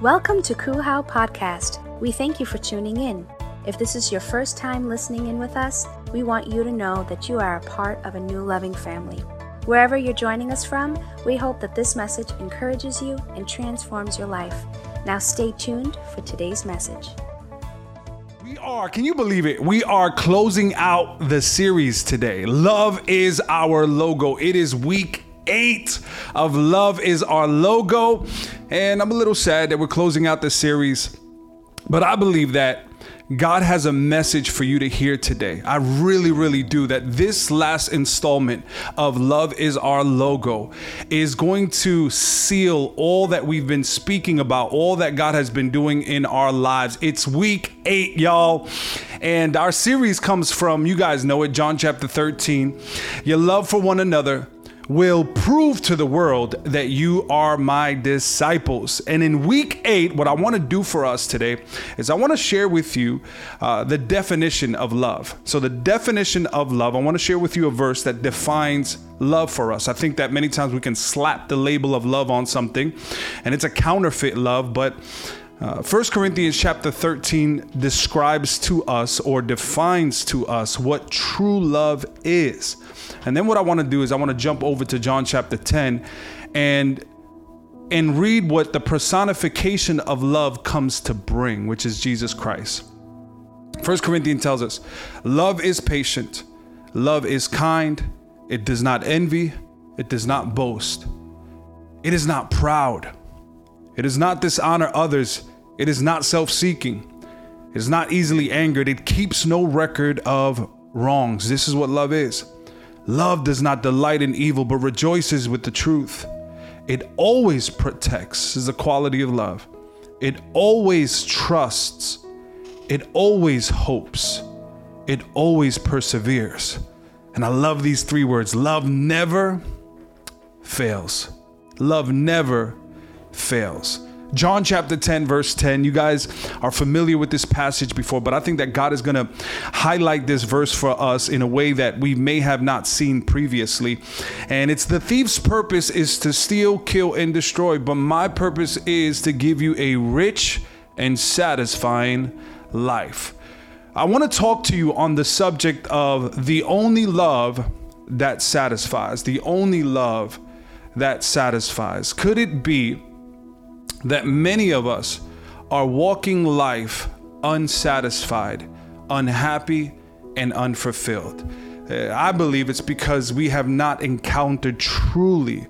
Welcome to Kuhau Podcast. We thank you for tuning in. If this is your first time listening in with us, we want you to know that you are a part of a new loving family. Wherever you're joining us from, we hope that this message encourages you and transforms your life. Now stay tuned for today's message. We are, can you believe it? We are closing out the series today. Love is our logo. It is week eight of Love is Our Logo. And I'm a little sad that we're closing out the series, but I believe that God has a message for you to hear today. I really, really do. That this last installment of Love is Our Logo is going to seal all that we've been speaking about, all that God has been doing in our lives. It's week eight, y'all. And our series comes from, you guys know it, John chapter 13. Your love for one another will prove to the world that you are my disciples. And in week eight, what I want to do for us today is I want to share with you uh, the definition of love. So, the definition of love, I want to share with you a verse that defines love for us. I think that many times we can slap the label of love on something and it's a counterfeit love, but uh, 1 Corinthians chapter 13 describes to us or defines to us what true love is. And then what I want to do is I want to jump over to John chapter 10 and and read what the personification of love comes to bring, which is Jesus Christ. First Corinthians tells us, love is patient, love is kind, it does not envy, it does not boast. It is not proud. It does not dishonor others. It is not self-seeking. It is not easily angered. It keeps no record of wrongs. This is what love is. Love does not delight in evil, but rejoices with the truth. It always protects, is the quality of love. It always trusts. It always hopes. It always perseveres. And I love these three words love never fails. Love never fails. John chapter 10, verse 10. You guys are familiar with this passage before, but I think that God is going to highlight this verse for us in a way that we may have not seen previously. And it's the thief's purpose is to steal, kill, and destroy, but my purpose is to give you a rich and satisfying life. I want to talk to you on the subject of the only love that satisfies, the only love that satisfies. Could it be? That many of us are walking life unsatisfied, unhappy, and unfulfilled. Uh, I believe it's because we have not encountered truly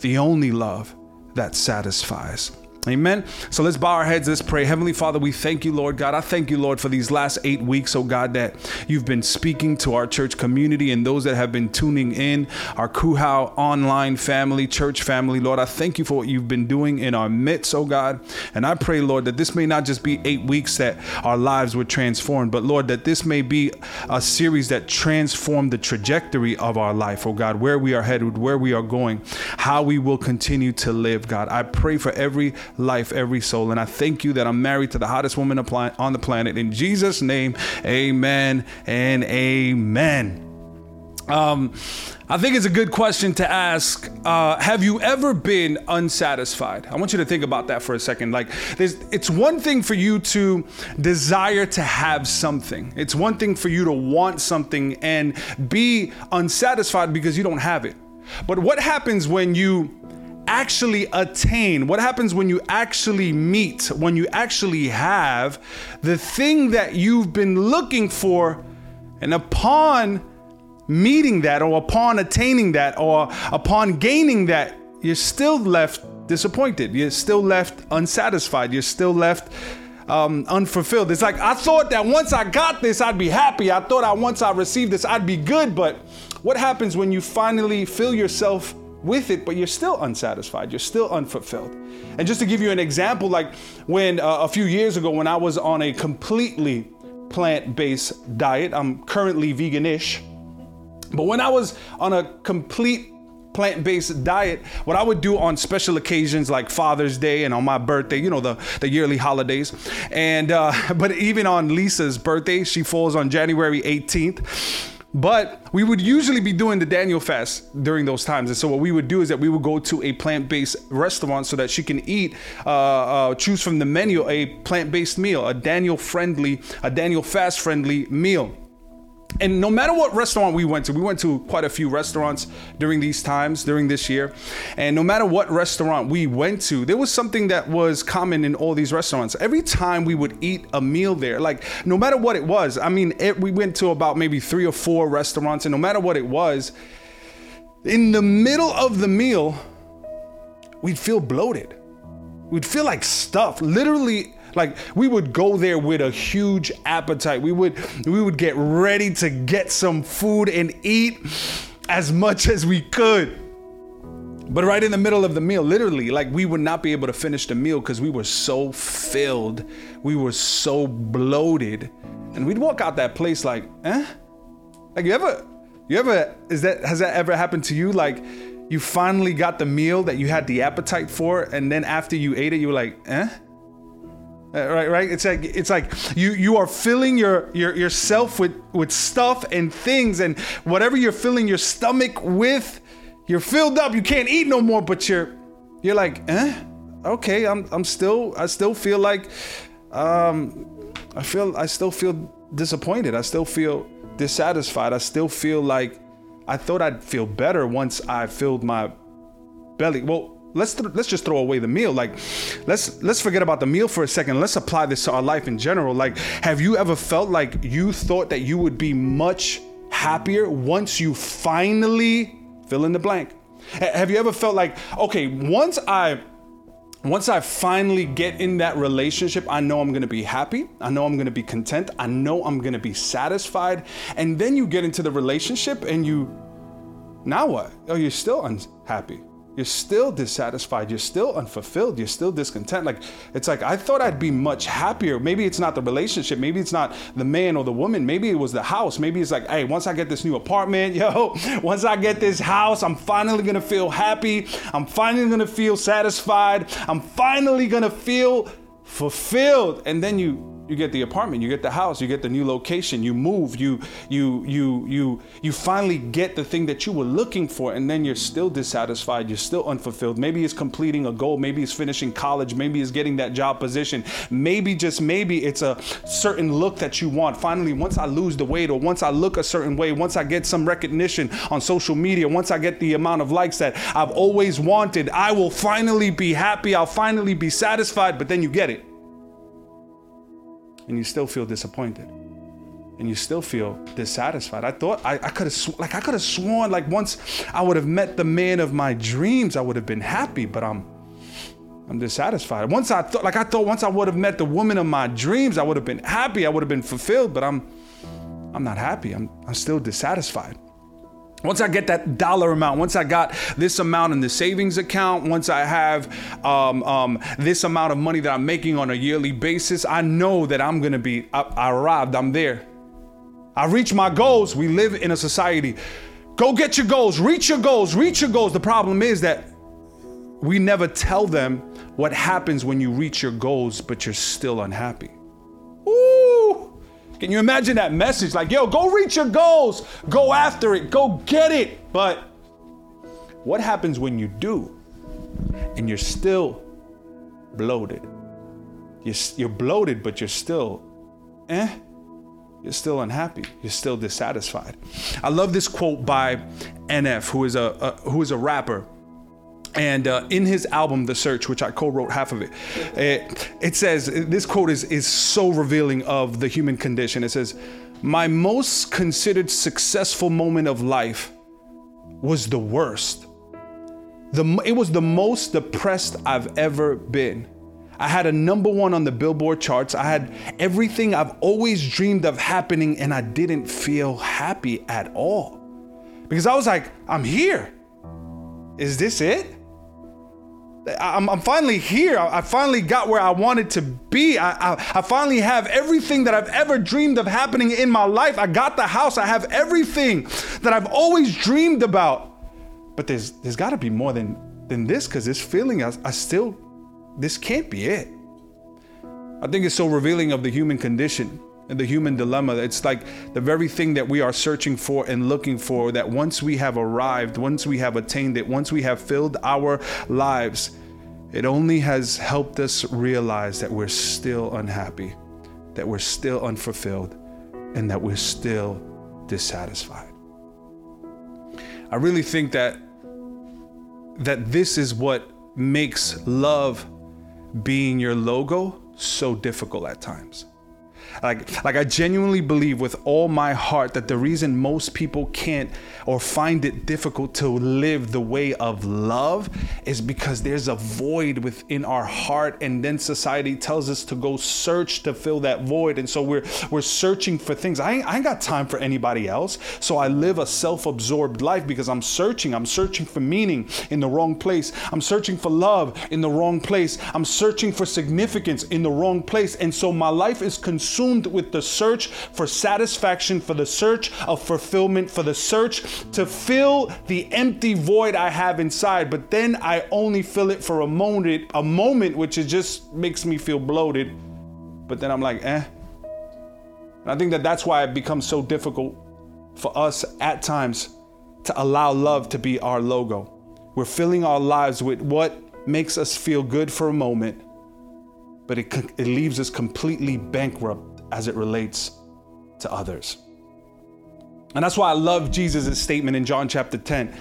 the only love that satisfies. Amen. So let's bow our heads. Let's pray. Heavenly Father, we thank you, Lord God. I thank you, Lord, for these last eight weeks, oh God, that you've been speaking to our church community and those that have been tuning in, our Kuhau online family, church family. Lord, I thank you for what you've been doing in our midst, oh God. And I pray, Lord, that this may not just be eight weeks that our lives were transformed, but Lord, that this may be a series that transformed the trajectory of our life, oh God, where we are headed, where we are going, how we will continue to live, God. I pray for every life, every soul. And I thank you that I'm married to the hottest woman on the planet. In Jesus' name, amen and amen. Um, I think it's a good question to ask. Uh, have you ever been unsatisfied? I want you to think about that for a second. Like, it's one thing for you to desire to have something, it's one thing for you to want something and be unsatisfied because you don't have it. But what happens when you actually attain, what happens when you actually meet, when you actually have the thing that you've been looking for, and upon meeting that, or upon attaining that, or upon gaining that, you're still left disappointed. You're still left unsatisfied. You're still left um, unfulfilled. It's like I thought that once I got this, I'd be happy. I thought I once I received this, I'd be good. But what happens when you finally fill yourself with it, but you're still unsatisfied. You're still unfulfilled. And just to give you an example, like when uh, a few years ago, when I was on a completely plant based diet, I'm currently vegan ish, But when I was on a complete plant-based diet what i would do on special occasions like father's day and on my birthday you know the, the yearly holidays and uh, but even on lisa's birthday she falls on january 18th But we would usually be doing the Daniel fast during those times. And so what we would do is that we would go to a plant-based restaurant so that she can eat, uh, uh, choose from the menu a plant-based meal, a Daniel friendly, a Daniel fast friendly meal and no matter what restaurant we went to, we went to quite a few restaurants during these times, during this year. And no matter what restaurant we went to, there was something that was common in all these restaurants. Every time we would eat a meal there, like no matter what it was, I mean, it, we went to about maybe three or four restaurants, and no matter what it was, in the middle of the meal, we'd feel bloated. We'd feel like stuff. Literally, like we would go there with a huge appetite. We would we would get ready to get some food and eat as much as we could. But right in the middle of the meal, literally, like we would not be able to finish the meal because we were so filled. We were so bloated. And we'd walk out that place like, eh? Like you ever you ever is that has that ever happened to you? Like you finally got the meal that you had the appetite for, and then after you ate it, you were like, eh? Uh, right right? It's like it's like you you are filling your, your yourself with with stuff and things and whatever you're filling your stomach with you're filled up. You can't eat no more but you're you're like eh? Okay i'm i'm still i still feel like um i feel i still feel disappointed. I still feel dissatisfied. I still feel like i thought i'd feel better once i filled my belly. Well let's th- let's just throw away the meal like let's let's forget about the meal for a second let's apply this to our life in general like have you ever felt like you thought that you would be much happier once you finally fill in the blank have you ever felt like okay once i once I finally get in that relationship, I know I'm gonna be happy. I know I'm gonna be content. I know I'm gonna be satisfied. And then you get into the relationship and you, now what? Oh, you're still unhappy you're still dissatisfied you're still unfulfilled you're still discontent. Like it's like i thought i'd be much happier. Maybe it's not the relationship maybe it's not the man or the woman maybe it was the house. Maybe it's like hey once i get this new apartment yo once i get this house i'm finally gonna feel happy. I'm finally gonna feel satisfied. I'm finally gonna feel fulfilled. And then you you get the apartment you get the house you get the new location you move you you you you you finally get the thing that you were looking for and then you're still dissatisfied you're still unfulfilled. Maybe it's completing a goal maybe it's finishing college maybe it's getting that job position. Maybe just maybe it's a certain look that you want. Finally once i lose the weight or once i look a certain way once i get some recognition on social media once i get the amount of likes that i've always wanted i will finally be happy i'll finally be satisfied but then you get it and you still feel disappointed and you still feel dissatisfied. I thought I, I could have sw- like I could have sworn like once I would have met the man of my dreams, I would have been happy, but I'm I'm dissatisfied. Once I thought like I thought once I would have met the woman of my dreams, I would have been happy, I would have been fulfilled, but I'm I'm not happy. I'm I'm still dissatisfied. Once I get that dollar amount, once I got this amount in the savings account, once I have um, um, this amount of money that I'm making on a yearly basis, I know that I'm gonna be, I, I arrived, I'm there. I reach my goals. We live in a society. Go get your goals, reach your goals, reach your goals. The problem is that we never tell them what happens when you reach your goals, but you're still unhappy. Can you imagine that message? Like, yo, go reach your goals, go after it, go get it. But what happens when you do and you're still bloated? You're, you're bloated, but you're still, eh? You're still unhappy. You're still dissatisfied. I love this quote by NF, who is a, a who is a rapper and uh, in his album the search which i co-wrote half of it, it it says this quote is is so revealing of the human condition it says my most considered successful moment of life was the worst the it was the most depressed i've ever been I had a number one on the Billboard charts. I had everything I've always dreamed of happening, and I didn't feel happy at all. Because I was like, I'm here. Is this it? I'm, I'm, finally here. I, finally got where I wanted to be. I, I, I, finally have everything that I've ever dreamed of happening in my life. I got the house. I have everything that I've always dreamed about. But there's there's got to be more than than this because this feeling, I, I still, this can't be it. I think it's so revealing of the human condition And the human dilemma, it's like the very thing that we are searching for and looking for, that once we have arrived, once we have attained it, once we have filled our lives, it only has helped us realize that we're still unhappy, that we're still unfulfilled, and that we're still dissatisfied. I really think that that this is what makes love being your logo so difficult at times. Like, like I genuinely believe with all my heart that the reason most people can't or find it difficult to live the way of love is because there's a void within our heart, and then society tells us to go search to fill that void, and so we're we're searching for things. I ain't, I ain't got time for anybody else, so I live a self-absorbed life because I'm searching. I'm searching for meaning in the wrong place. I'm searching for love in the wrong place. I'm searching for significance in the wrong place, and so my life is consumed consumed with the search for satisfaction, for the search of fulfillment, for the search to fill the empty void I have inside. But then I only fill it for a moment, a moment which it just makes me feel bloated. But then I'm like, eh. And I think that that's why it becomes so difficult for us at times to allow love to be our logo. We're filling our lives with what makes us feel good for a moment, but it, it leaves us completely bankrupt as it relates to others. And that's why I love Jesus' statement in John chapter 10.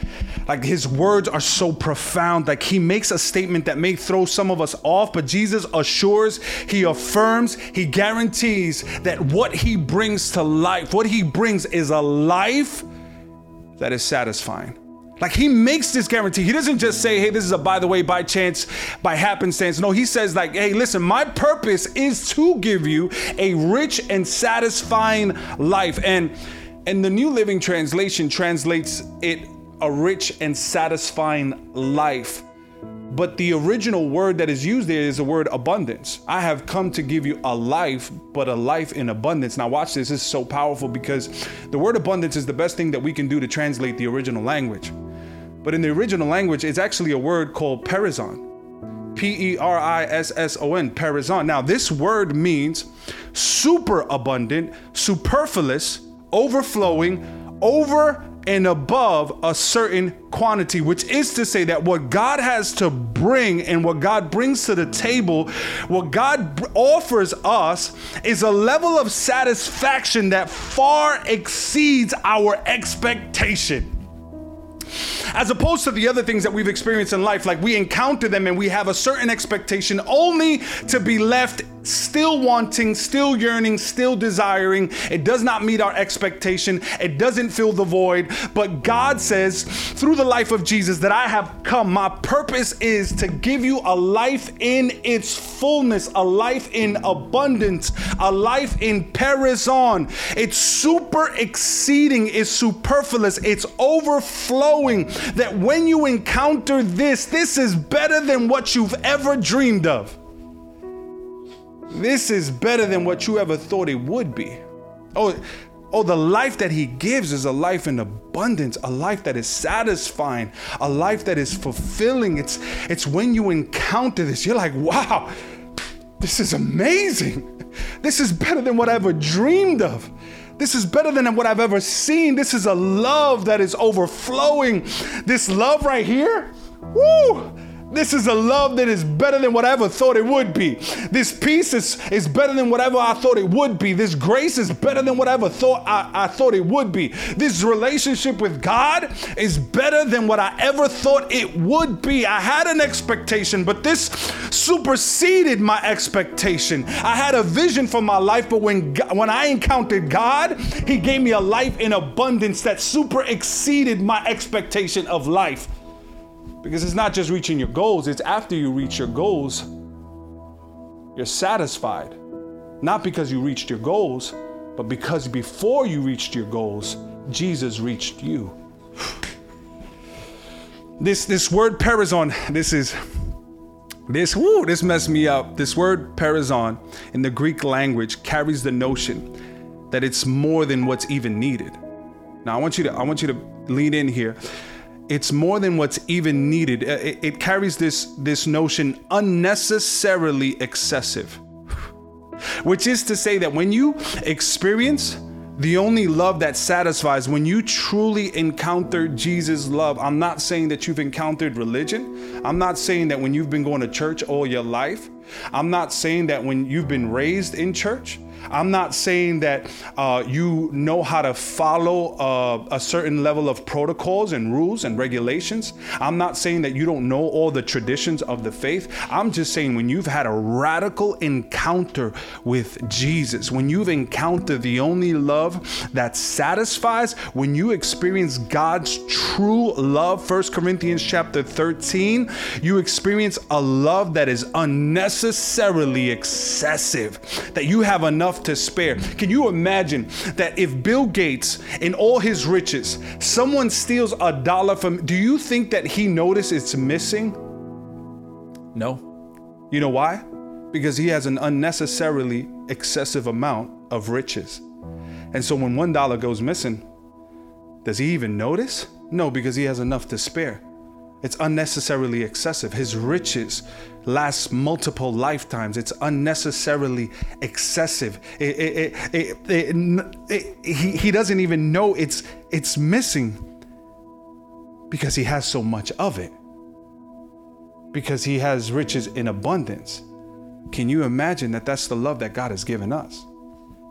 Like his words are so profound. Like he makes a statement that may throw some of us off, but Jesus assures, he affirms, he guarantees that what he brings to life, what he brings is a life that is satisfying. Like he makes this guarantee. He doesn't just say, hey, this is a by the way, by chance, by happenstance. No, he says, like, hey, listen, my purpose is to give you a rich and satisfying life. And and the New Living Translation translates it a rich and satisfying life. But the original word that is used there is the word abundance. I have come to give you a life, but a life in abundance. Now, watch this. This is so powerful because the word abundance is the best thing that we can do to translate the original language. But in the original language, it's actually a word called perisson. P E R I S S O N, perisson. Now, this word means super abundant, superfluous, overflowing, over and above a certain quantity, which is to say that what God has to bring and what God brings to the table, what God offers us is a level of satisfaction that far exceeds our expectation as opposed to the other things that we've experienced in life. Like we encounter them and we have a certain expectation only to be left still wanting, still yearning, still desiring. It does not meet our expectation, it doesn't fill the void. But God says through the life of Jesus that I have come. My purpose is to give you a life in its fullness, a life in abundance, a life in perisson. It's super exceeding, it's superfluous, it's overflowing. That when you encounter this, this is better than what you've ever dreamed of. This is better than what you ever thought it would be. Oh, oh, the life that he gives is a life in abundance, a life that is satisfying, a life that is fulfilling. It's it's when you encounter this, you're like, wow, this is amazing. This is better than what I ever dreamed of. This is better than what I've ever seen. This is a love that is overflowing. This love right here, woo! This is a love that is better than what I ever thought it would be. This peace is, is better than whatever I thought it would be. This grace is better than whatever thought I, I thought it would be. This relationship with God is better than what I ever thought it would be. I had an expectation, but this superseded my expectation. I had a vision for my life, but when when I encountered God, He gave me a life in abundance that super exceeded my expectation of life. Because it's not just reaching your goals, it's after you reach your goals, you're satisfied. Not because you reached your goals, but because before you reached your goals, Jesus reached you. This this word perisson, this is this whoo, this messed me up. This word perisson in the Greek language carries the notion that it's more than what's even needed. Now I want you to I want you to lean in here it's more than what's even needed. Uh, it, it carries this this notion unnecessarily excessive. which is to say that when you experience the only love that satisfies when you truly encounter Jesus' love. I'm not saying that you've encountered religion. I'm not saying that when you've been going to church all your life. I'm not saying that when you've been raised in church. I'm not saying that uh, you know how to follow uh, a certain level of protocols and rules and regulations. I'm not saying that you don't know all the traditions of the faith. I'm just saying when you've had a radical encounter with Jesus, when you've encountered the only love that satisfies, when you experience God's true love, 1 Corinthians chapter 13, you experience a love that is unnecessarily excessive, that you have enough enough to spare. Can you imagine that if Bill Gates, in all his riches, someone steals a dollar from, do you think that he notices it's missing? No. You know why? Because he has an unnecessarily excessive amount of riches. And so when one dollar goes missing, does he even notice? No, because he has enough to spare. It's unnecessarily excessive. His riches last multiple lifetimes. It's unnecessarily excessive. It, it, it, he, he doesn't even know it's, it's missing because he has so much of it. Because he has riches in abundance. Can you imagine that that's the love that God has given us?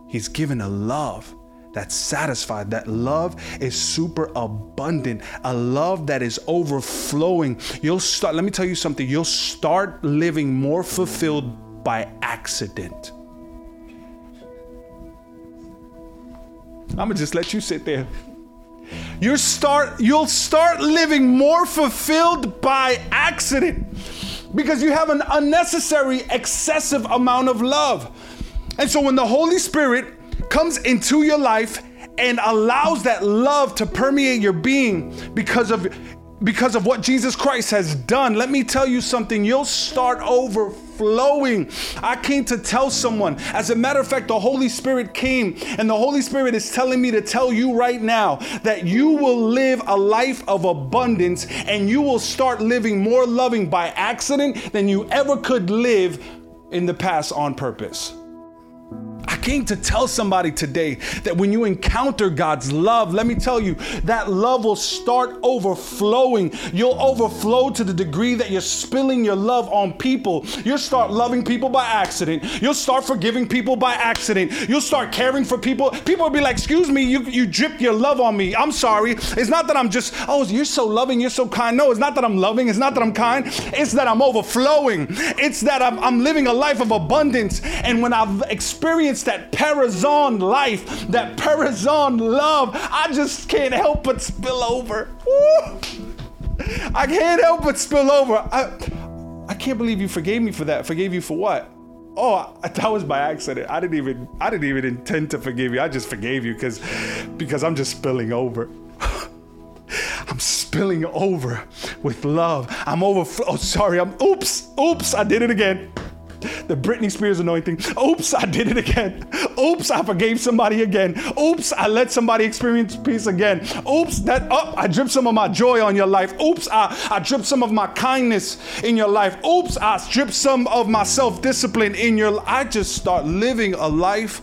He's given a love that's satisfied. That love is super abundant, a love that is overflowing. You'll start, let me tell you something, you'll start living more fulfilled by accident. I'm gonna just let you sit there. You start, you'll start living more fulfilled by accident because you have an unnecessary, excessive amount of love. And so when the Holy Spirit comes into your life and allows that love to permeate your being because of because of what Jesus Christ has done, let me tell you something. You'll start overflowing. I came to tell someone. As a matter of fact, the Holy Spirit came, and the Holy Spirit is telling me to tell you right now that you will live a life of abundance and you will start living more loving by accident than you ever could live in the past on purpose. I came to tell somebody today that when you encounter God's love, let me tell you, that love will start overflowing. You'll overflow to the degree that you're spilling your love on people. You'll start loving people by accident. You'll start forgiving people by accident. You'll start caring for people. People will be like, Excuse me, you, you dripped your love on me. I'm sorry. It's not that I'm just, oh, you're so loving, you're so kind. No, it's not that I'm loving, it's not that I'm kind. It's that I'm overflowing. It's that I'm, I'm living a life of abundance. And when I've experienced that perisson life, that perisson love, I just can't help but spill over. Woo! I can't help but spill over. I, I can't believe you forgave me for that. Forgave you for what? Oh, that was by accident. I didn't even I didn't even intend to forgive you. I just forgave you because because I'm just spilling over. I'm spilling over with love. I'm over. Oh, sorry. I'm. Oops. Oops. I did it again the Britney Spears anointing. Oops, I did it again. Oops, I forgave somebody again. Oops, I let somebody experience peace again. Oops, that oh, I dripped some of my joy on your life. Oops, I, I dripped some of my kindness in your life. Oops, I stripped some of my self-discipline in your I just start living a life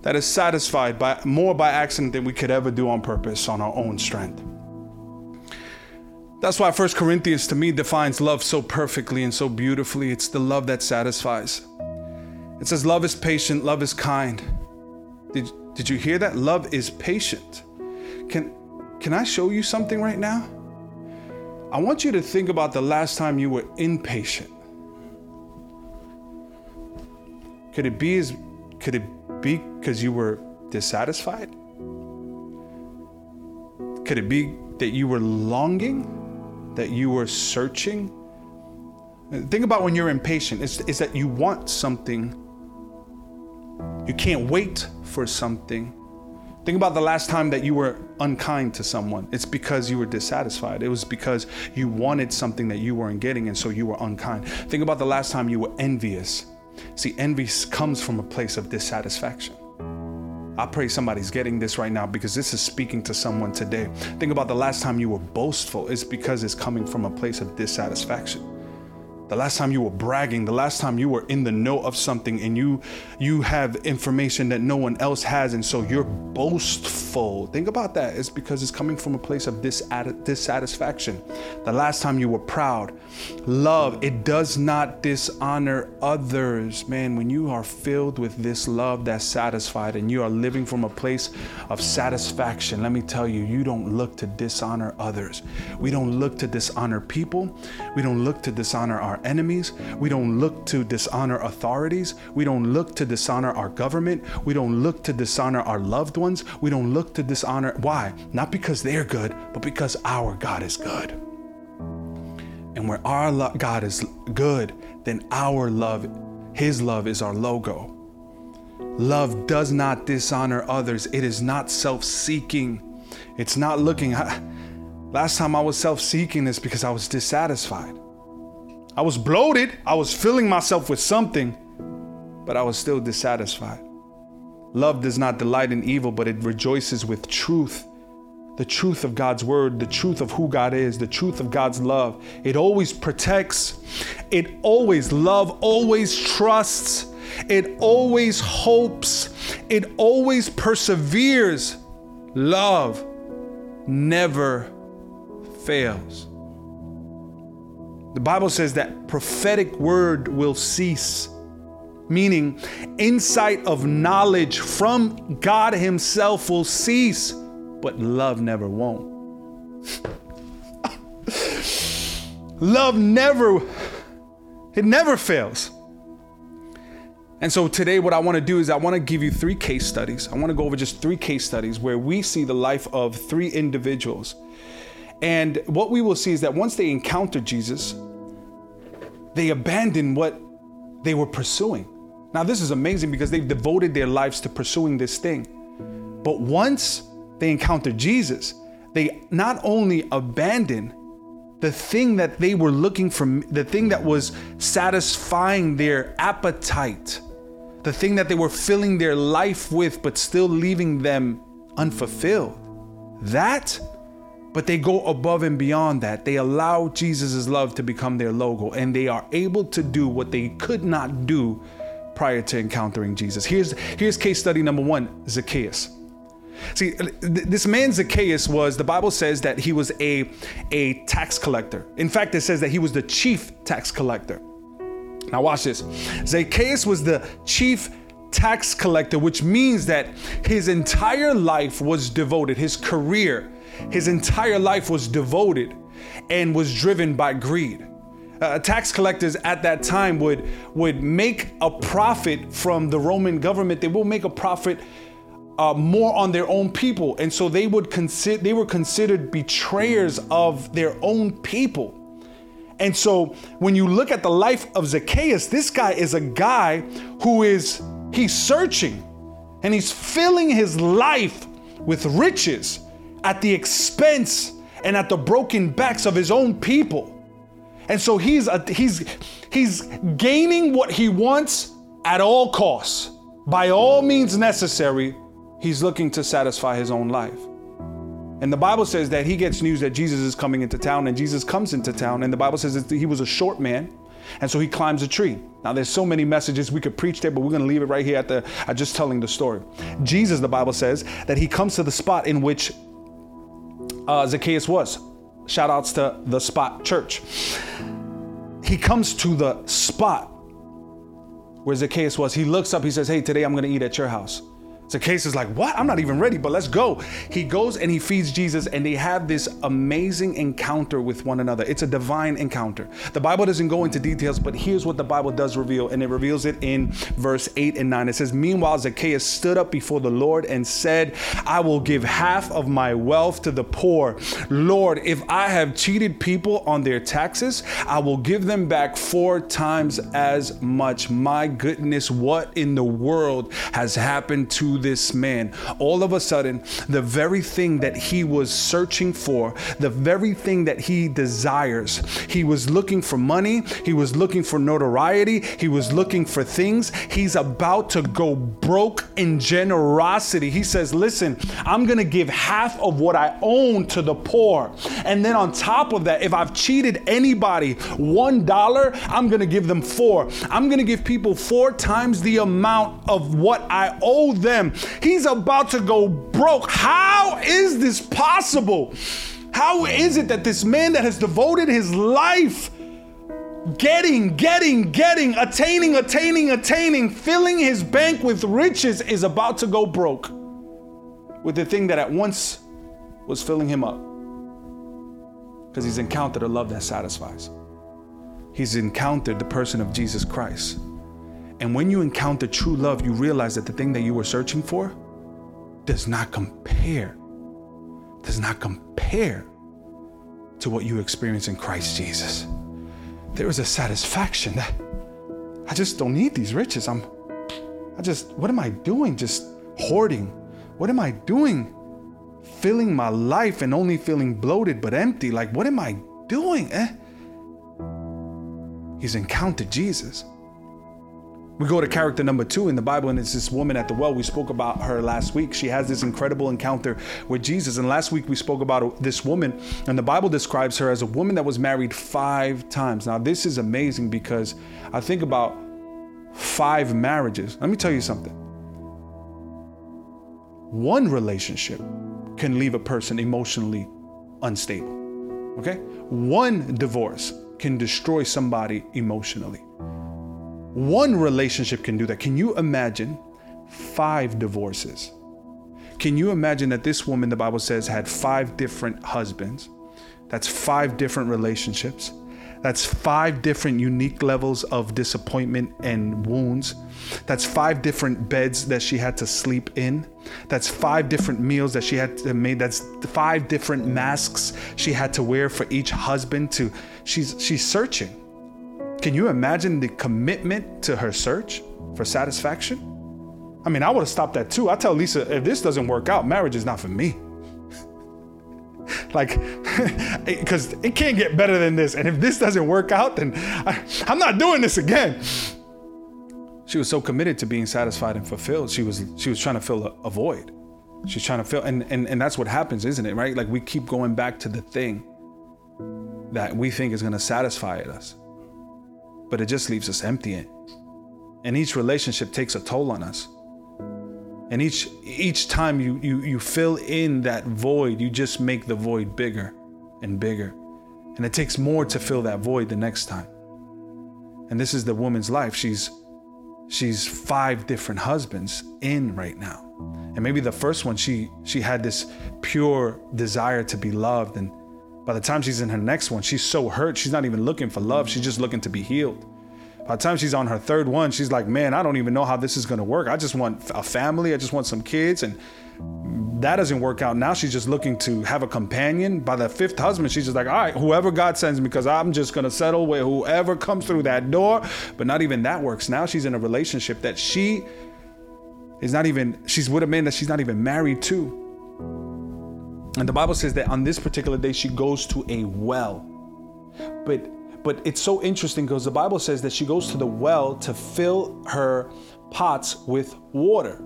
that is satisfied by more by accident than we could ever do on purpose on our own strength. That's why 1 Corinthians to me defines love so perfectly and so beautifully. It's the love that satisfies. It says, Love is patient, love is kind. Did, did you hear that? Love is patient. Can, can I show you something right now? I want you to think about the last time you were impatient. Could it be as, could it be because you were dissatisfied? Could it be that you were longing? That you were searching. Think about when you're impatient, it's, it's that you want something, you can't wait for something. Think about the last time that you were unkind to someone. It's because you were dissatisfied. It was because you wanted something that you weren't getting, and so you were unkind. Think about the last time you were envious. See, envy comes from a place of dissatisfaction. I pray somebody's getting this right now because this is speaking to someone today. Think about the last time you were boastful. It's because it's coming from a place of dissatisfaction. The last time you were bragging, the last time you were in the know of something and you you have information that no one else has and so you're boastful. Think about that. It's because it's coming from a place of dissatisfaction. The last time you were proud. Love, it does not dishonor others. Man, when you are filled with this love that's satisfied and you are living from a place of satisfaction, let me tell you, you don't look to dishonor others. We don't look to dishonor people. We don't look to dishonor our enemies. We don't look to dishonor authorities. We don't look to dishonor our government. We don't look to dishonor our loved ones. We don't look to dishonor. Why? Not because they're good, but because our God is good. And where our lo- God is good, then our love, His love, is our logo. Love does not dishonor others, it is not self seeking. It's not looking. Last time I was self seeking is because I was dissatisfied. I was bloated. I was filling myself with something, but I was still dissatisfied. Love does not delight in evil, but it rejoices with truth. The truth of God's word, the truth of who God is, the truth of God's love. It always protects. It always, love always trusts. It always hopes. It always perseveres. Love never fails. The Bible says that prophetic word will cease, meaning insight of knowledge from God Himself will cease, but love never won't. love never, it never fails. And so today, what I want to do is I want to give you three case studies. I want to go over just three case studies where we see the life of three individuals and what we will see is that once they encounter Jesus, they abandon what they were pursuing. Now, this is amazing because they've devoted their lives to pursuing this thing. But once they encounter Jesus, they not only abandon the thing that they were looking for, the thing that was satisfying their appetite, the thing that they were filling their life with, but still leaving them unfulfilled. That but they go above and beyond that. They allow Jesus' love to become their logo, and they are able to do what they could not do prior to encountering Jesus. Here's, here's case study number one Zacchaeus. See, this man Zacchaeus was, the Bible says that he was a, a tax collector. In fact, it says that he was the chief tax collector. Now, watch this. Zacchaeus was the chief tax collector, which means that his entire life was devoted, his career, his entire life was devoted and was driven by greed. Uh, tax collectors at that time would would make a profit from the Roman government. They will make a profit uh, more on their own people, and so they would consider they were considered betrayers of their own people. And so when you look at the life of Zacchaeus, this guy is a guy who is he's searching and he's filling his life with riches at the expense and at the broken backs of his own people. And so he's a, he's he's gaining what he wants at all costs. By all means necessary, he's looking to satisfy his own life. And the Bible says that he gets news that Jesus is coming into town, and Jesus comes into town, and the Bible says that he was a short man, and so he climbs a tree. Now, there's so many messages we could preach there, but we're going to leave it right here at the at just telling the story. Jesus, the Bible says that he comes to the spot in which uh, Zacchaeus was. Shout outs to the spot church. He comes to the spot where Zacchaeus was. He looks up, he says, Hey, today I'm to eat at your house. Zacchaeus is like, What? I'm not even ready, but let's go. He goes and he feeds Jesus, and they have this amazing encounter with one another. It's a divine encounter. The Bible doesn't go into details, but here's what the Bible does reveal, and it reveals it in verse 8 and 9. It says, Meanwhile, Zacchaeus stood up before the Lord and said, I will give half of my wealth to the poor. Lord, if I have cheated people on their taxes, I will give them back four times as much. My goodness, what in the world has happened to this man. All of a sudden, the very thing that he was searching for, the very thing that he desires, he was looking for money, he was looking for notoriety, he was looking for things. He's about to go broke in generosity. He says, Listen, I'm gonna give half of what I own to the poor. And then on top of that, if I've cheated anybody one dollar, I'm gonna give them four. I'm gonna give people four times the amount of what I owe them. He's about to go broke. How is this possible? How is it that this man that has devoted his life getting, getting, getting, attaining, attaining, attaining, filling his bank with riches is about to go broke with the thing that at once was filling him up? Because he's encountered a love that satisfies. He's encountered the person of Jesus Christ. And when you encounter true love, you realize that the thing that you were searching for does not compare, does not compare to what you experience in Christ Jesus. There is a satisfaction that I just don't need these riches. I'm, I just, what am I doing? Just hoarding. What am I doing? Filling my life and only feeling bloated but empty. Like, what am I doing? Eh? He's encountered Jesus. We go to character number two in the Bible, and it's this woman at the well. We spoke about her last week. She has this incredible encounter with Jesus. And last week we spoke about this woman, and the Bible describes her as a woman that was married five times. Now, this is amazing because I think about five marriages. Let me tell you something. One relationship can leave a person emotionally unstable. Okay? One divorce can destroy somebody emotionally. One relationship can do that. Can you imagine five divorces? Can you imagine that this woman, the Bible says, had five different husbands? That's five different relationships. That's five different unique levels of disappointment and wounds. That's five different beds that she had to sleep in. That's five different meals that she had to make. That's five different masks she had to wear for each husband to she's she's searching. Can you imagine the commitment to her search for satisfaction? I mean, I would have stopped that too. I tell Lisa, if this doesn't work out, marriage is not for me. like, because it can't get better than this. And if this doesn't work out, then I, I'm not doing this again. She was so committed to being satisfied and fulfilled. She was she was trying to fill a, a void. She's trying to fill, and, and and that's what happens, isn't it? Right? Like we keep going back to the thing that we think is going to satisfy us but it just leaves us empty. And each relationship takes a toll on us. And each each time you you you fill in that void, you just make the void bigger and bigger. And it takes more to fill that void the next time. And this is the woman's life. She's she's five different husbands in right now. And maybe the first one she she had this pure desire to be loved and by the time she's in her next one, she's so hurt, she's not even looking for love. She's just looking to be healed. By the time she's on her third one, she's like, man, I don't even know how this is gonna work. I just want a family, I just want some kids. And that doesn't work out. Now she's just looking to have a companion. By the fifth husband, she's just like, all right, whoever God sends me, because I'm just gonna settle with whoever comes through that door. But not even that works. Now she's in a relationship that she is not even, she's with a man that she's not even married to. And the Bible says that on this particular day she goes to a well. But but it's so interesting because the Bible says that she goes to the well to fill her pots with water.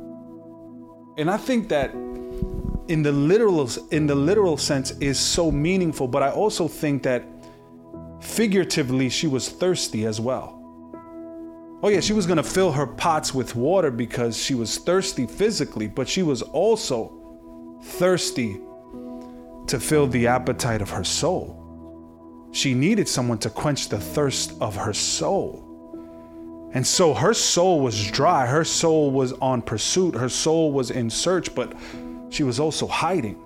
And I think that in the literal in the literal sense is so meaningful, but I also think that figuratively she was thirsty as well. Oh yeah, she was going to fill her pots with water because she was thirsty physically, but she was also thirsty to fill the appetite of her soul. She needed someone to quench the thirst of her soul. And so her soul was dry, her soul was on pursuit, her soul was in search, but she was also hiding.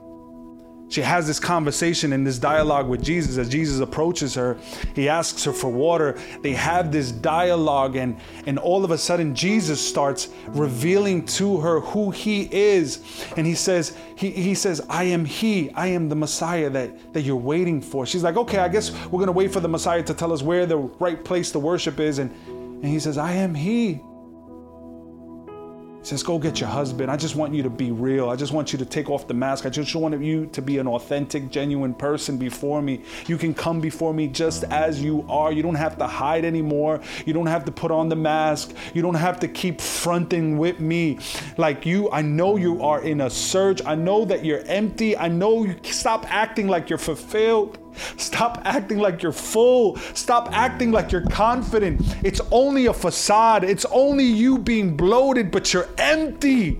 She has this conversation and this dialogue with Jesus as Jesus approaches her. He asks her for water. They have this dialogue, and, and all of a sudden, Jesus starts revealing to her who he is. And he says, he, he says, I am he, I am the Messiah that, that you're waiting for. She's like, okay, I guess we're gonna wait for the Messiah to tell us where the right place to worship is. And, and he says, I am he. Says, Go get your husband. I just want you to be real. I just want you to take off the mask. I just want you to be an authentic, genuine person before me. You can come before me just as you are. You don't have to hide anymore. You don't have to put on the mask. You don't have to keep fronting with me. Like you, I know you are in a surge. I know that you're empty. I know you stop acting like you're fulfilled. Stop acting like you're full. Stop acting like you're confident. It's only a facade. It's only you being bloated, but you're empty.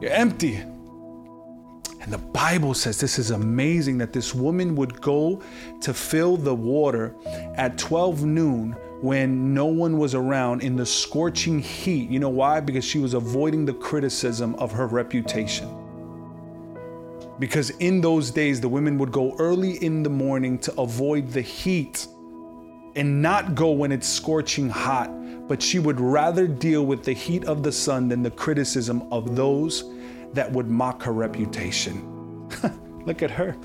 You're empty. And the Bible says this is amazing that this woman would go to fill the water at 12 noon when no one was around in the scorching heat. You know why? Because she was avoiding the criticism of her reputation because in those days the women would go early in the morning to avoid the heat and not go when it's scorching hot, but she would rather deal with the heat of the sun than the criticism of those that would mock her reputation. Look at her.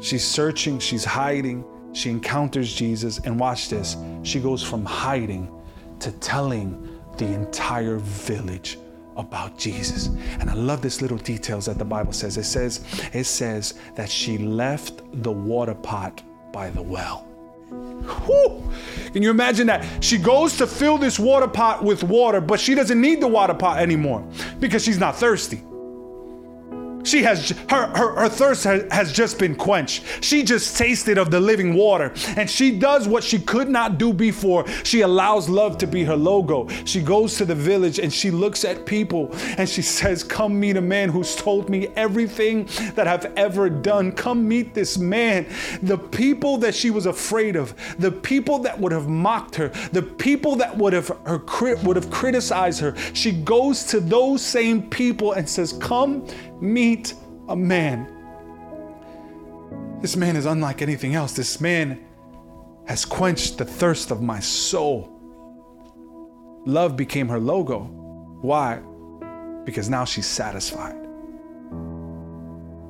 She's searching, she's hiding, she encounters Jesus, and watch this. She goes from hiding to telling the entire village about Jesus. And I love this little details that the Bible says. It says it says that she left the water pot by the well. Whew. Can you imagine that? She goes to fill this water pot with water, but she doesn't need the water pot anymore because she's not thirsty. She has her, her, her thirst has, just been quenched. She just tasted of the living water. And she does what she could not do before. She allows love to be her logo. She goes to the village and she looks at people and she says, Come meet a man who's told me everything that I've ever done. Come meet this man. The people that she was afraid of, the people that would have mocked her, the people that would have her would have criticized her. She goes to those same people and says, Come meet a man. This man is unlike anything else. This man has quenched the thirst of my soul. Love became her logo. Why? Because now she's satisfied.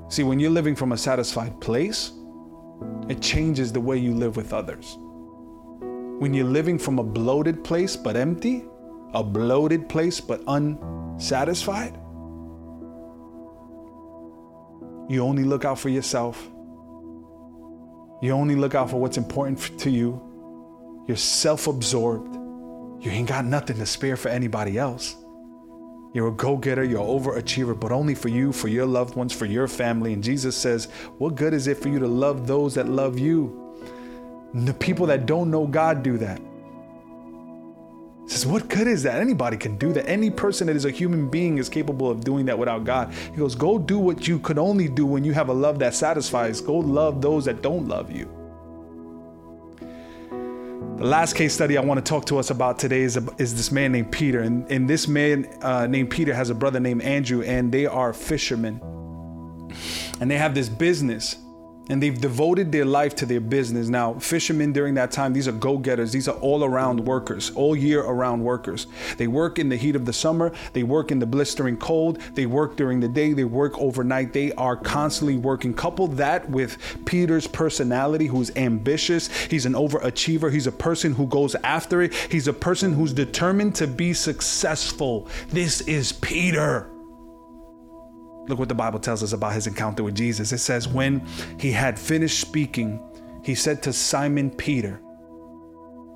See, when you're living from a satisfied place, it changes the way you live with others. When you're living from a bloated place but empty, a bloated place but unsatisfied, you only look out for yourself. You only look out for what's important to you. You're self absorbed. You ain't got nothing to spare for anybody else. You're a go getter, you're an overachiever, but only for you, for your loved ones, for your family. And Jesus says, What good is it for you to love those that love you? And the people that don't know God do that says, What good is that? Anybody can do that. Any person that is a human being is capable of doing that without God. He goes, Go do what you could only do when you have a love that satisfies. Go love those that don't love you. The last case study I want to talk to us about today is, is this man named Peter. And, and this man uh, named Peter has a brother named Andrew, and they are fishermen. And they have this business and they've devoted their life to their business. Now, fishermen during that time, these are go getters, these are all around workers, all year around workers. They work in the heat of the summer, they work in the blistering cold, they work during the day, they work overnight. They are constantly working. Couple that with Peter's personality, who's ambitious, he's an overachiever, he's a person who goes after it, he's a person who's determined to be successful. This is Peter. Look what the Bible tells us about his encounter with Jesus. It says, When he had finished speaking, he said to Simon Peter,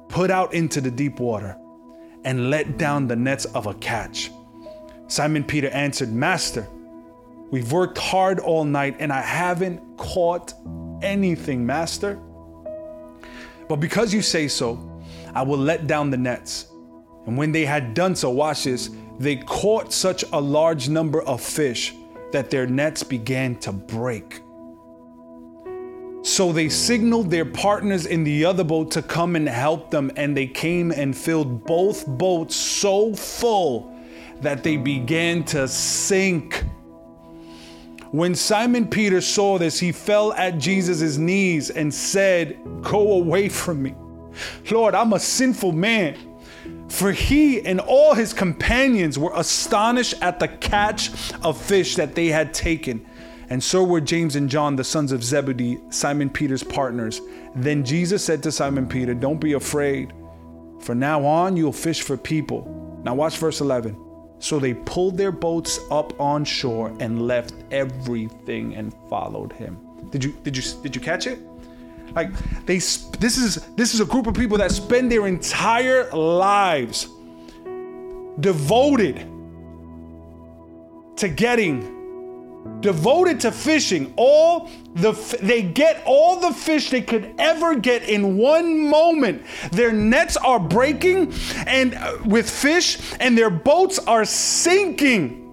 Put out into the deep water and let down the nets of a catch. Simon Peter answered, Master, we've worked hard all night and I haven't caught anything, Master. But because you say so, I will let down the nets. And when they had done so, watch this, they caught such a large number of fish that their nets began to break. So they signaled their partners in the other boat to come and help them, and they came and filled both boats so full that they began to sink. When Simon Peter saw this, he fell at Jesus' knees and said, Go away from me. Lord, I'm a sinful man. For he and all his companions were astonished at the catch of fish that they had taken. And so were James and John, the sons of Zebedee, Simon Peter's partners. Then Jesus said to Simon Peter, Don't be afraid. From now on, you'll fish for people. Now, watch verse 11. So they pulled their boats up on shore and left everything and followed him. Did you did you did you catch it? Like they this is this is a group of people that spend their entire lives devoted to getting devoted to fishing. All the they get all the fish they could ever get in one moment. Their nets are breaking and uh, with fish and their boats are sinking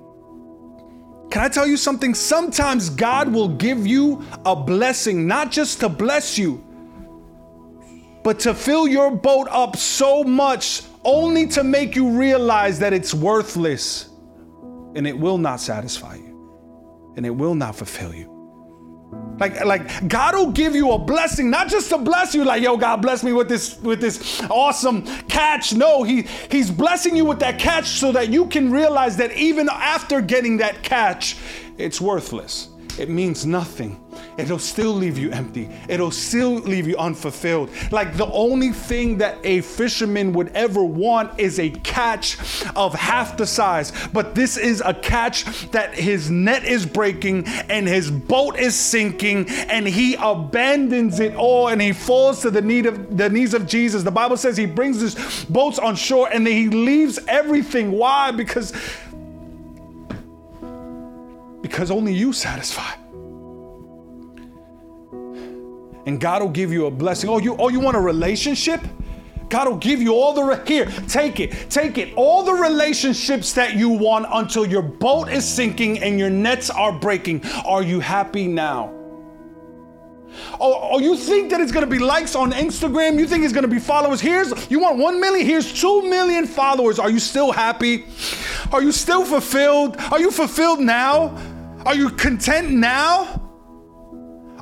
can I tell you something? Sometimes God will give you a blessing, not just to bless you, but to fill your boat up so much only to make you realize that it's worthless and it will not satisfy you and it will not fulfill you. Like, like God will give you a blessing, not just to bless you, like, yo, God bless me with this with this awesome catch. No, he he's blessing you with that catch so that you can realize that even after getting that catch, it's worthless. It means nothing it'll still leave you empty. It'll still leave you unfulfilled. Like the only thing that a fisherman would ever want is a catch of half the size. But this is a catch that his net is breaking and his boat is sinking and he abandons it all and he falls to the need of the knees of Jesus. The Bible says he brings his boats on shore and then he leaves everything. Why? Because because only you satisfy and God will give you a blessing. Oh, you oh you want a relationship? God will give you all the re- here, take it, take it, all the relationships that you want until your boat is sinking and your nets are breaking. Are you happy now? Oh, oh, you think that it's gonna be likes on Instagram? You think it's gonna be followers? Here's you want one million, here's two million followers. Are you still happy? Are you still fulfilled? Are you fulfilled now? Are you content now?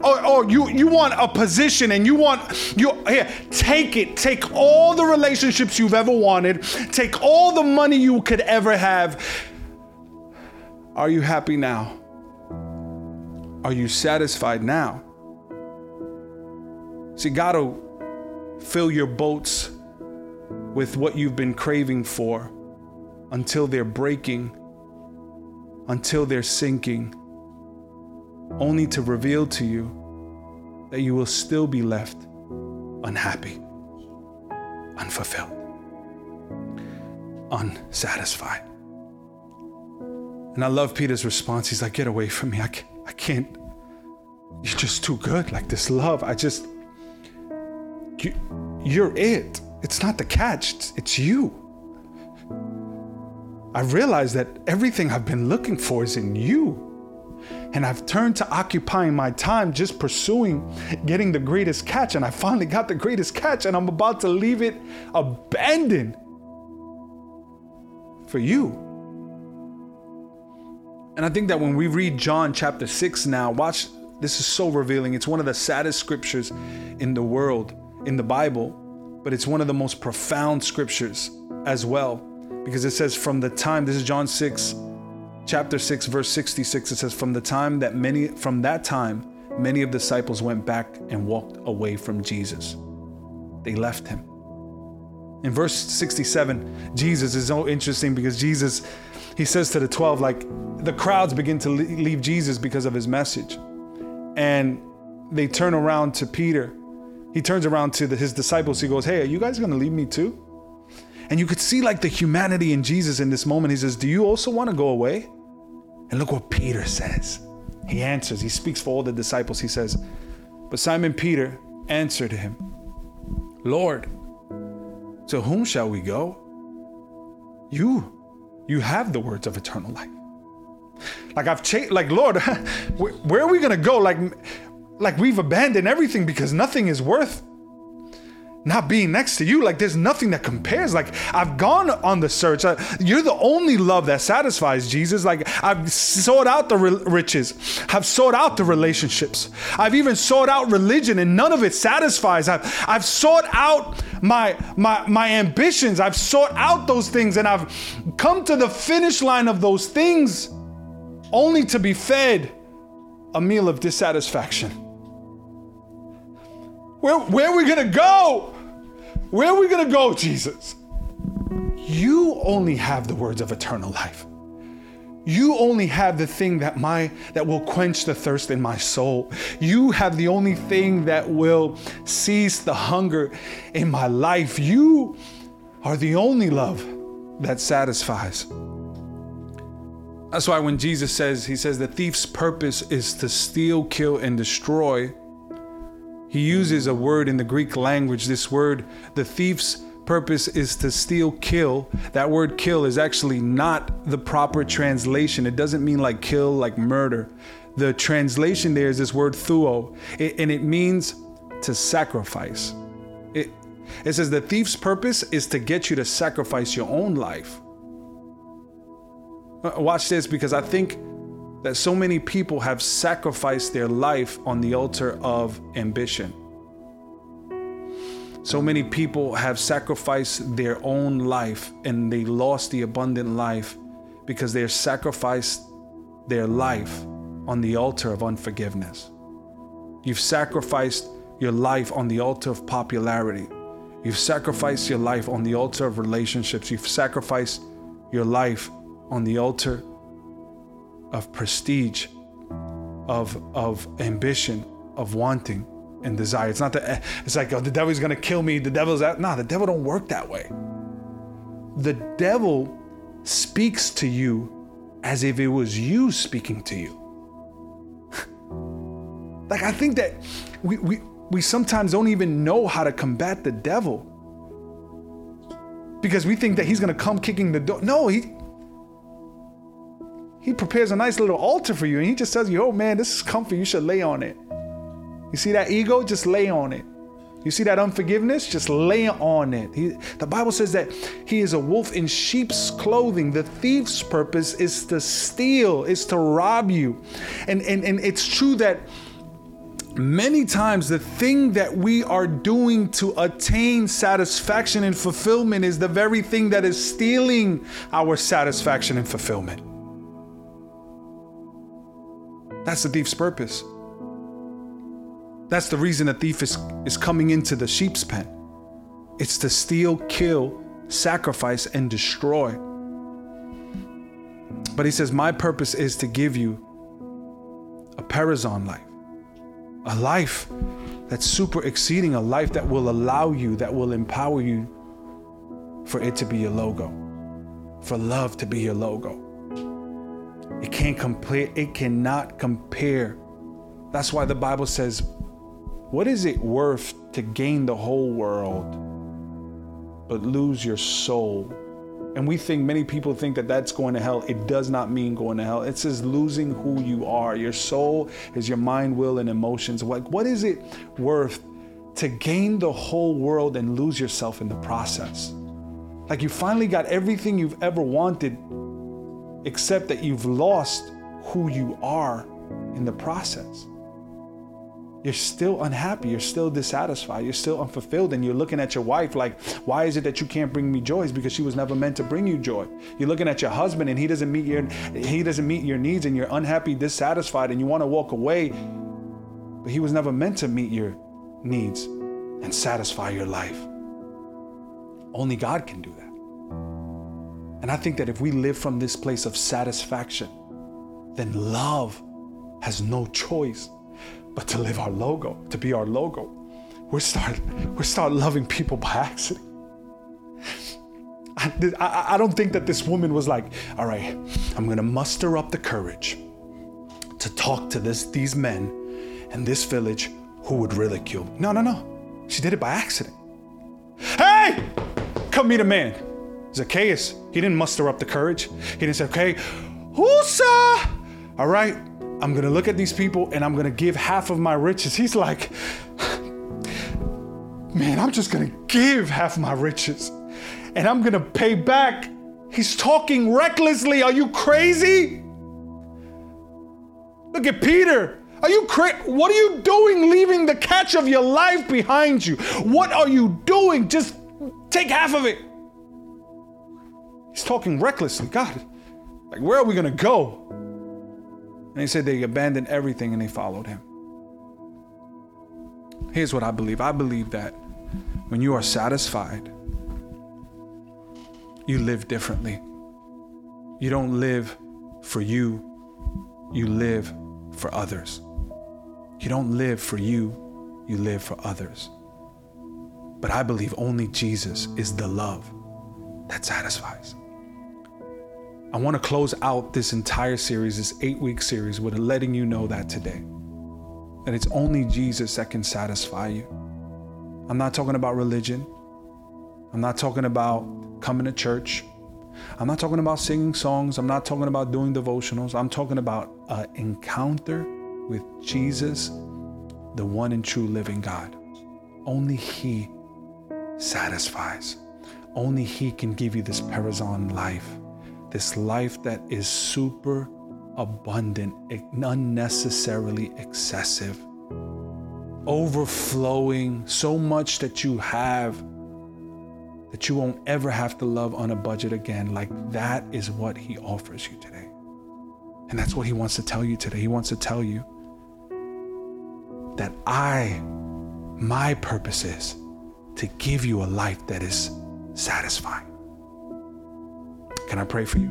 or, or you you want a position and you want you here take it. Take all the relationships you've ever wanted. Take all the money you could ever have. Are you happy now? Are you satisfied now? See god will fill your boats with what you've been craving for until they're breaking until they're sinking only to reveal to you that you will still be left unhappy, unfulfilled, unsatisfied. And I love Peter's response. He's like, Get away from me. I can't, I can't. You're just too good. Like this love, I just, you, you're it. It's not the catch, it's, it's you. I realize that everything I've been looking for is in you. And I've turned to occupying my time just pursuing getting the greatest catch. And I finally got the greatest catch, and I'm about to leave it abandoned for you. And I think that when we read John chapter 6 now, watch, this is so revealing. It's one of the saddest scriptures in the world, in the Bible, but it's one of the most profound scriptures as well. Because it says, from the time, this is John 6, chapter 6 verse 66 it says from the time that many from that time many of the disciples went back and walked away from Jesus. They left him. In verse 67 Jesus is so interesting because Jesus he says to the 12 like the crowds begin to leave Jesus because of his message. And they turn around to Peter. He turns around to the, his disciples. He goes hey are you guys going to leave me too and you could see like the humanity in Jesus in this moment. He says, Do you also want to go away? And look what Peter says. He answers, he speaks for all the disciples. He says, But Simon Peter answered him, Lord, to whom shall we go? You, you have the words of eternal life. Like I've changed, like Lord, where are we gonna go? Like, like we've abandoned everything because nothing is worth not being next to you. Like there's nothing that compares. Like i've gone on the search. You're the only love that satisfies jesus. Like i've sought out the riches. I've sought out the relationships. I've even sought out religion and none of it satisfies. I've, I've sought out my, my my ambitions. I've sought out those things and i've come to the finish line of those things only to be fed a meal of dissatisfaction where, where are we gonna go? Where are we going to go, Jesus? You only have the words of eternal life. You only have the thing that my that will quench the thirst in my soul. You have the only thing that will cease the hunger in my life. You are the only love that satisfies. That's why when Jesus says, He says, the thief's purpose is to steal, kill, and destroy, he uses a word in the Greek language. This word, the thief's purpose is to steal, kill. That word kill is actually not the proper translation. It doesn't mean like kill, like murder. The translation there is this word thuo, and it means to sacrifice. It, it says the thief's purpose is to get you to sacrifice your own life. Uh, watch this because I think that so many people have sacrificed their life on the altar of ambition. So many people have sacrificed their own life and they lost the abundant life because they sacrificed their life on the altar of unforgiveness. You've sacrificed your life on the altar of popularity. You've sacrificed your life on the altar of relationships. You've sacrificed your life on the altar of prestige, of, of ambition, of wanting and desire. It's not that eh, it's like, oh, the devil's gonna kill me. The devil's that. Nah, the devil don't work that way. The devil speaks to you as if it was you speaking to you. like I think that we, we we sometimes don't even know how to combat the devil. Because we think that he's gonna come kicking the door. No, he he prepares a nice little altar for you and he just tells you, oh man, this is comfy, you should lay on it. You see that ego? Just lay on it. You see that unforgiveness? Just lay on it. He, the Bible says that he is a wolf in sheep's clothing. The thief's purpose is to steal, is to rob you. And, and, and it's true that many times the thing that we are doing to attain satisfaction and fulfillment is the very thing that is stealing our satisfaction and fulfillment. That's the thief's purpose. That's the reason a thief is, is coming into the sheep's pen. It's to steal, kill, sacrifice, and destroy. But he says, My purpose is to give you a perisson life, a life that's super exceeding, a life that will allow you, that will empower you for it to be your logo, for love to be your logo. It can't compare, it cannot compare. That's why the Bible says, What is it worth to gain the whole world but lose your soul? And we think many people think that that's going to hell. It does not mean going to hell. It says losing who you are. Your soul is your mind, will, and emotions. Like, what is it worth to gain the whole world and lose yourself in the process? Like, you finally got everything you've ever wanted, except that you've lost who you are in the process. You're still unhappy, you're still dissatisfied, you're still unfulfilled, and you're looking at your wife like, why is it that you can't bring me joy? It's because she was never meant to bring you joy. You're looking at your husband and he doesn't meet your he doesn't meet your needs, and you're unhappy, dissatisfied, and you want to walk away, but he was never meant to meet your needs and satisfy your life. Only God can do that. And I think that if we live from this place of satisfaction, then love has no choice but to live our logo, to be our logo. We start, we start loving people by accident. I, I, I don't think that this woman was like, all right, I'm gonna muster up the courage to talk to this, these men in this village who would ridicule. No, no, no. She did it by accident. Hey, come meet a man. Zacchaeus, he didn't muster up the courage. He didn't say, okay, whoosah, all right, I'm gonna look at these people and I'm gonna give half of my riches. He's like, man, I'm just gonna give half my riches and I'm gonna pay back. He's talking recklessly. Are you crazy? Look at Peter. Are you crazy? What are you doing leaving the catch of your life behind you? What are you doing? Just take half of it. He's talking recklessly. God, like, where are we going to go? And he said they abandoned everything and they followed him. Here's what I believe I believe that when you are satisfied, you live differently. You don't live for you, you live for others. You don't live for you, you live for others. But I believe only Jesus is the love that satisfies. I want to close out this entire series, this eight week series, with letting you know that today. That it's only Jesus that can satisfy you. I'm not talking about religion. I'm not talking about coming to church. I'm not talking about singing songs. I'm not talking about doing devotionals. I'm talking about an encounter with Jesus, the one and true living God. Only He satisfies. Only He can give you this perisson life, this life that is super abundant, unnecessarily excessive, overflowing, so much that you have that you won't ever have to love on a budget again. Like that is what He offers you today. And that's what He wants to tell you today. He wants to tell you that I, my purpose is to give you a life that is satisfying. Can I pray for you?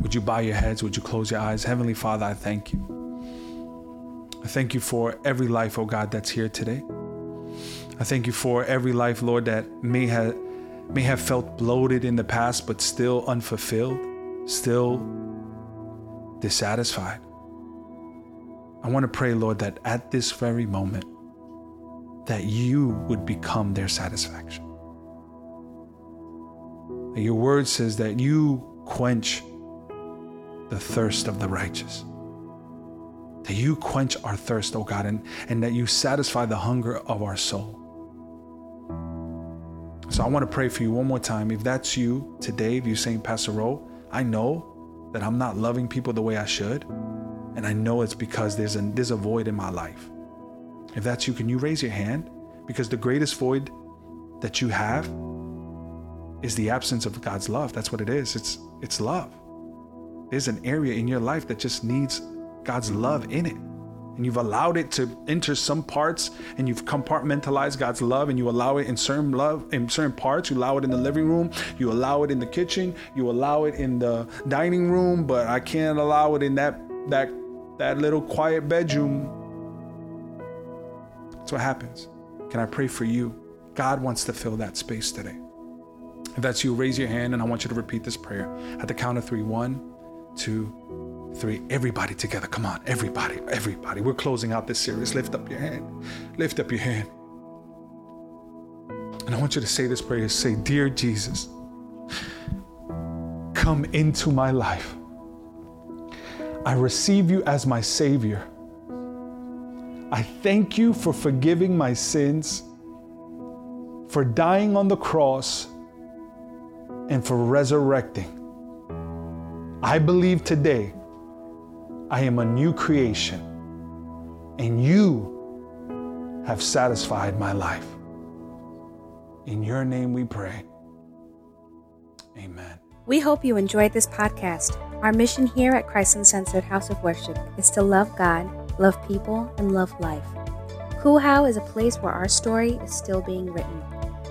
Would you bow your heads? Would you close your eyes? Heavenly Father, I thank you. I thank you for every life, oh God, that's here today. I thank you for every life, Lord, that may have may have felt bloated in the past, but still unfulfilled, still dissatisfied. I want to pray, Lord, that at this very moment, that you would become their satisfaction. That your word says that you quench the thirst of the righteous. That you quench our thirst, oh God, and, and that you satisfy the hunger of our soul. So I want to pray for you one more time. If that's you today, if you're saying, Pastor I know that I'm not loving people the way I should. And I know it's because there's a, there's a void in my life. If that's you, can you raise your hand? Because the greatest void that you have is the absence of God's love. That's what it is. It's it's love. There's an area in your life that just needs God's love in it. And you've allowed it to enter some parts and you've compartmentalized God's love and you allow it in certain love in certain parts. You allow it in the living room, you allow it in the kitchen, you allow it in the dining room, but I can't allow it in that that that little quiet bedroom. That's what happens. Can I pray for you? God wants to fill that space today. If that's you, raise your hand and I want you to repeat this prayer at the count of three: one, two, three. Everybody together. Come on, everybody, everybody. We're closing out this series. Lift up your hand. Lift up your hand. And I want you to say this prayer say, Dear Jesus, come into my life. I receive you as my Savior. I thank you for forgiving my sins, for dying on the cross, and for resurrecting. I believe today I am a new creation, and you have satisfied my life. In your name we pray. Amen. We hope you enjoyed this podcast. Our mission here at Christ Uncensored House of Worship is to love God, love people, and love life. Cool is a place where our story is still being written.